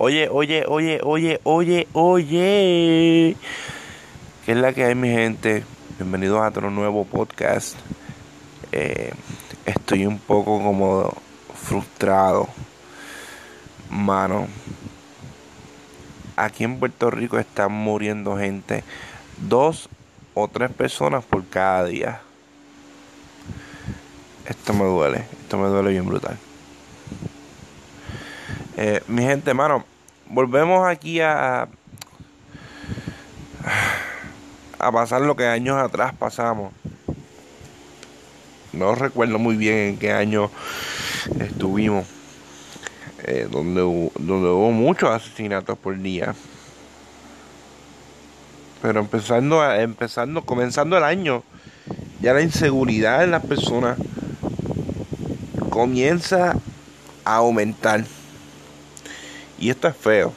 Oye, oye, oye, oye, oye, oye. ¿Qué es la que hay, mi gente? Bienvenidos a otro nuevo podcast. Eh, estoy un poco como frustrado. Mano. Aquí en Puerto Rico están muriendo gente. Dos o tres personas por cada día. Esto me duele. Esto me duele bien brutal. Eh, mi gente, mano, volvemos aquí a, a pasar lo que años atrás pasamos. No recuerdo muy bien en qué año estuvimos. Eh, donde, donde hubo muchos asesinatos por día. Pero empezando, empezando, comenzando el año, ya la inseguridad en las personas comienza a aumentar. Y esto es feo.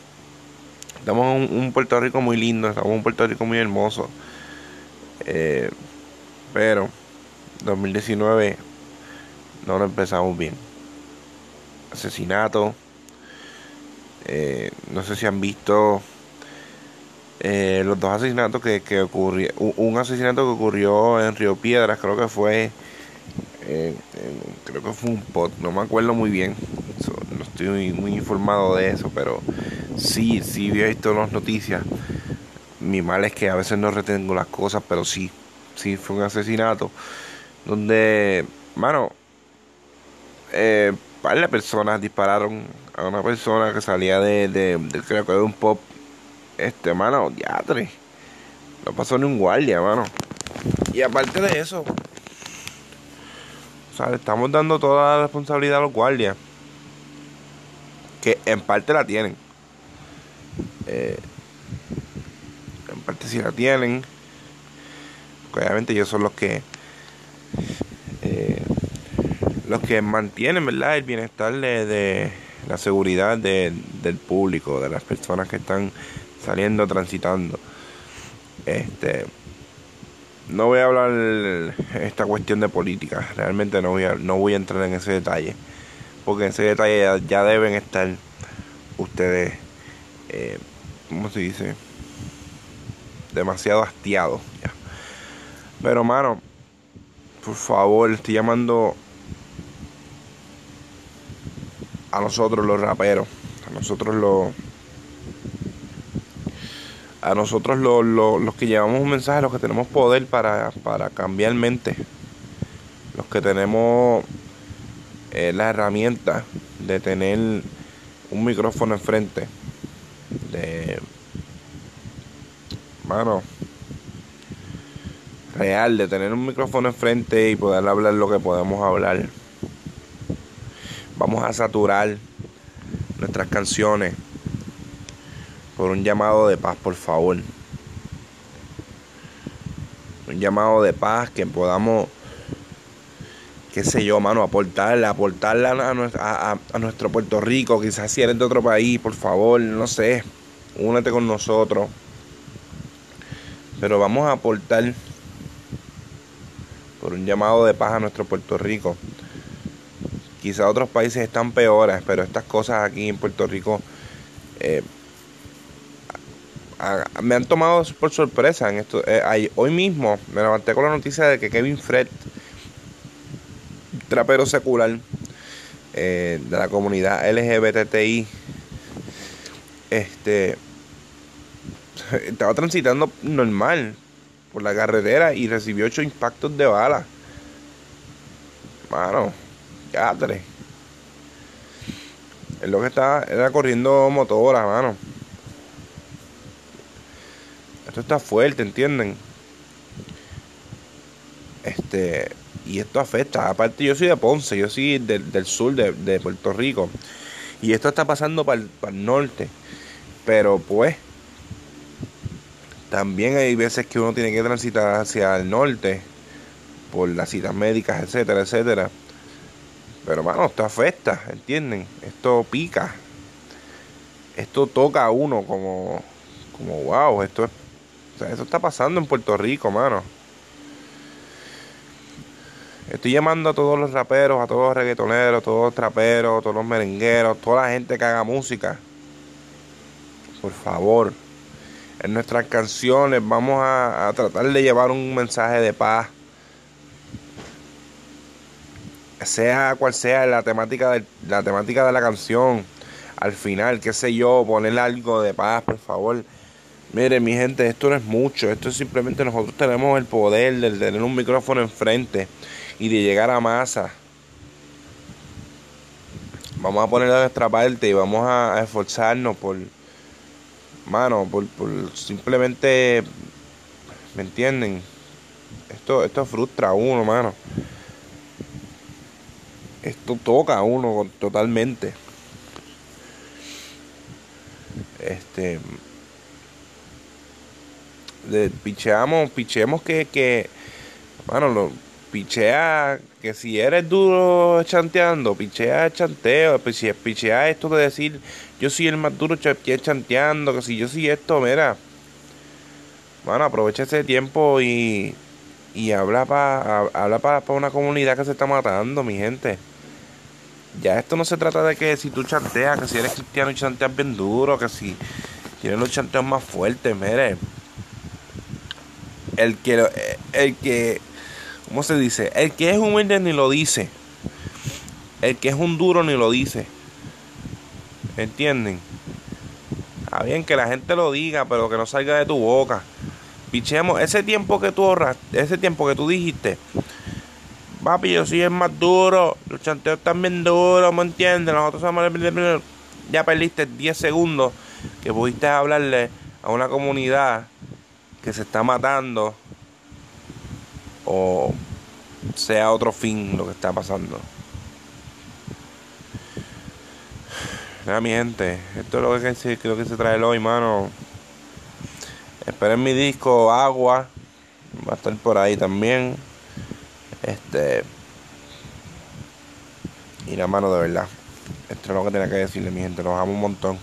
Estamos en un, Puerto Rico muy lindo, estamos en un Puerto Rico muy hermoso. Eh, pero 2019 no lo empezamos bien. Asesinato. Eh, no sé si han visto eh, los dos asesinatos que, ocurrió. Un asesinato que ocurrió en Río Piedras, creo que fue. creo que fue un pot, no me acuerdo muy bien estoy muy, informado de eso, pero sí, sí he visto las noticias. Mi mal es que a veces no retengo las cosas, pero sí, sí fue un asesinato donde, mano, eh, varias personas dispararon a una persona que salía de, de, creo que de un pop, este, mano, diatre. No pasó ni un guardia, mano. Y aparte de eso, o sea, le estamos dando toda la responsabilidad a los guardias que en parte la tienen. Eh, en parte sí la tienen. obviamente ellos son los que eh, los que mantienen verdad el bienestar de, la seguridad del público, de las personas que están saliendo, transitando. Este no voy a hablar esta cuestión de política, realmente no voy a, no voy a entrar en ese detalle porque en ese detalle ya, deben estar ustedes, eh, ¿cómo se dice? Demasiado hastiados. Ya. Pero, mano, por favor, estoy llamando a nosotros los raperos, a nosotros los a nosotros los, los, que llevamos un mensaje, los que tenemos poder para, para cambiar mente, los que tenemos la herramienta de tener un micrófono enfrente. De. Mano. Real, de tener un micrófono enfrente y poder hablar lo que podemos hablar. Vamos a saturar nuestras canciones por un llamado de paz, por favor. Un llamado de paz que podamos qué sé yo, mano, aportarle, aportarle a, a, nuestro Puerto Rico, quizás si eres de otro país, por favor, no sé, únete con nosotros. Pero vamos a aportar por un llamado de paz a nuestro Puerto Rico. Quizás otros países están peores, pero estas cosas aquí en Puerto Rico eh, me han tomado por sorpresa. En esto, eh, hoy mismo me levanté con la noticia de que Kevin Fred trapero secular eh, de la comunidad LGBTI este estaba transitando normal por la carretera y recibió ocho impactos de bala. Mano, ya tres. Es lo que estaba, era corriendo motora, mano. Esto está fuerte, ¿entienden? Este, y esto afecta. Aparte, yo soy de Ponce, yo soy del, sur de, Puerto Rico. Y esto está pasando para el, norte. Pero pues, también hay veces que uno tiene que transitar hacia el norte por las citas médicas, etcétera, etcétera. Pero, mano, esto afecta, ¿entienden? Esto pica. Esto toca a uno como, como wow, esto es, o sea, esto está pasando en Puerto Rico, mano. Estoy llamando a todos los raperos, a todos los reggaetoneros, a todos los traperos, a todos los merengueros, toda la gente que haga música. por favor. En nuestras canciones vamos a, tratar de llevar un mensaje de paz. Sea cual sea la temática de, la temática de la canción. Al final, qué sé yo, poner algo de paz, por favor. Mire, mi gente, esto no es mucho. Esto es simplemente nosotros tenemos el poder de tener un micrófono enfrente y de llegar a masa. Vamos a poner de nuestra parte y vamos a, esforzarnos por, mano, por, por simplemente, ¿me entienden? Esto, esto frustra a uno, mano. Esto toca a uno totalmente. Este de, picheemos que, que, bueno, lo, pichea, que si eres duro chanteando, pichea chanteo, pues si pichea esto de decir, yo soy el más duro chanteando, que si yo soy esto, mira, bueno, aprovecha ese tiempo y, y habla para habla para una comunidad que se está matando, mi gente. Ya esto no se trata de que si tú chanteas, que si eres cristiano y chanteas bien duro, que si tienes los chanteos más fuertes, mire el que, el que, ¿cómo se dice? El que es humilde ni lo dice. El que es un duro ni lo dice. ¿Entienden? Está bien que la gente lo diga, pero que no salga de tu boca. Pichemos, ese tiempo que tú ahorras, ese tiempo que tú dijiste, papi, yo soy el más duro, los chanteos están bien duros, ¿me entiendes? Nosotros somos el... Ya perdiste 10 segundos que pudiste hablarle a una comunidad que se está matando o sea otro fin lo que está pasando. Nada, mi gente, esto es lo que, se, que se trae hoy, mano. Esperen mi disco Agua, va a estar por ahí también. Este. Y la mano de verdad. Esto es lo que tenía que decirle, mi gente. Los amo un montón.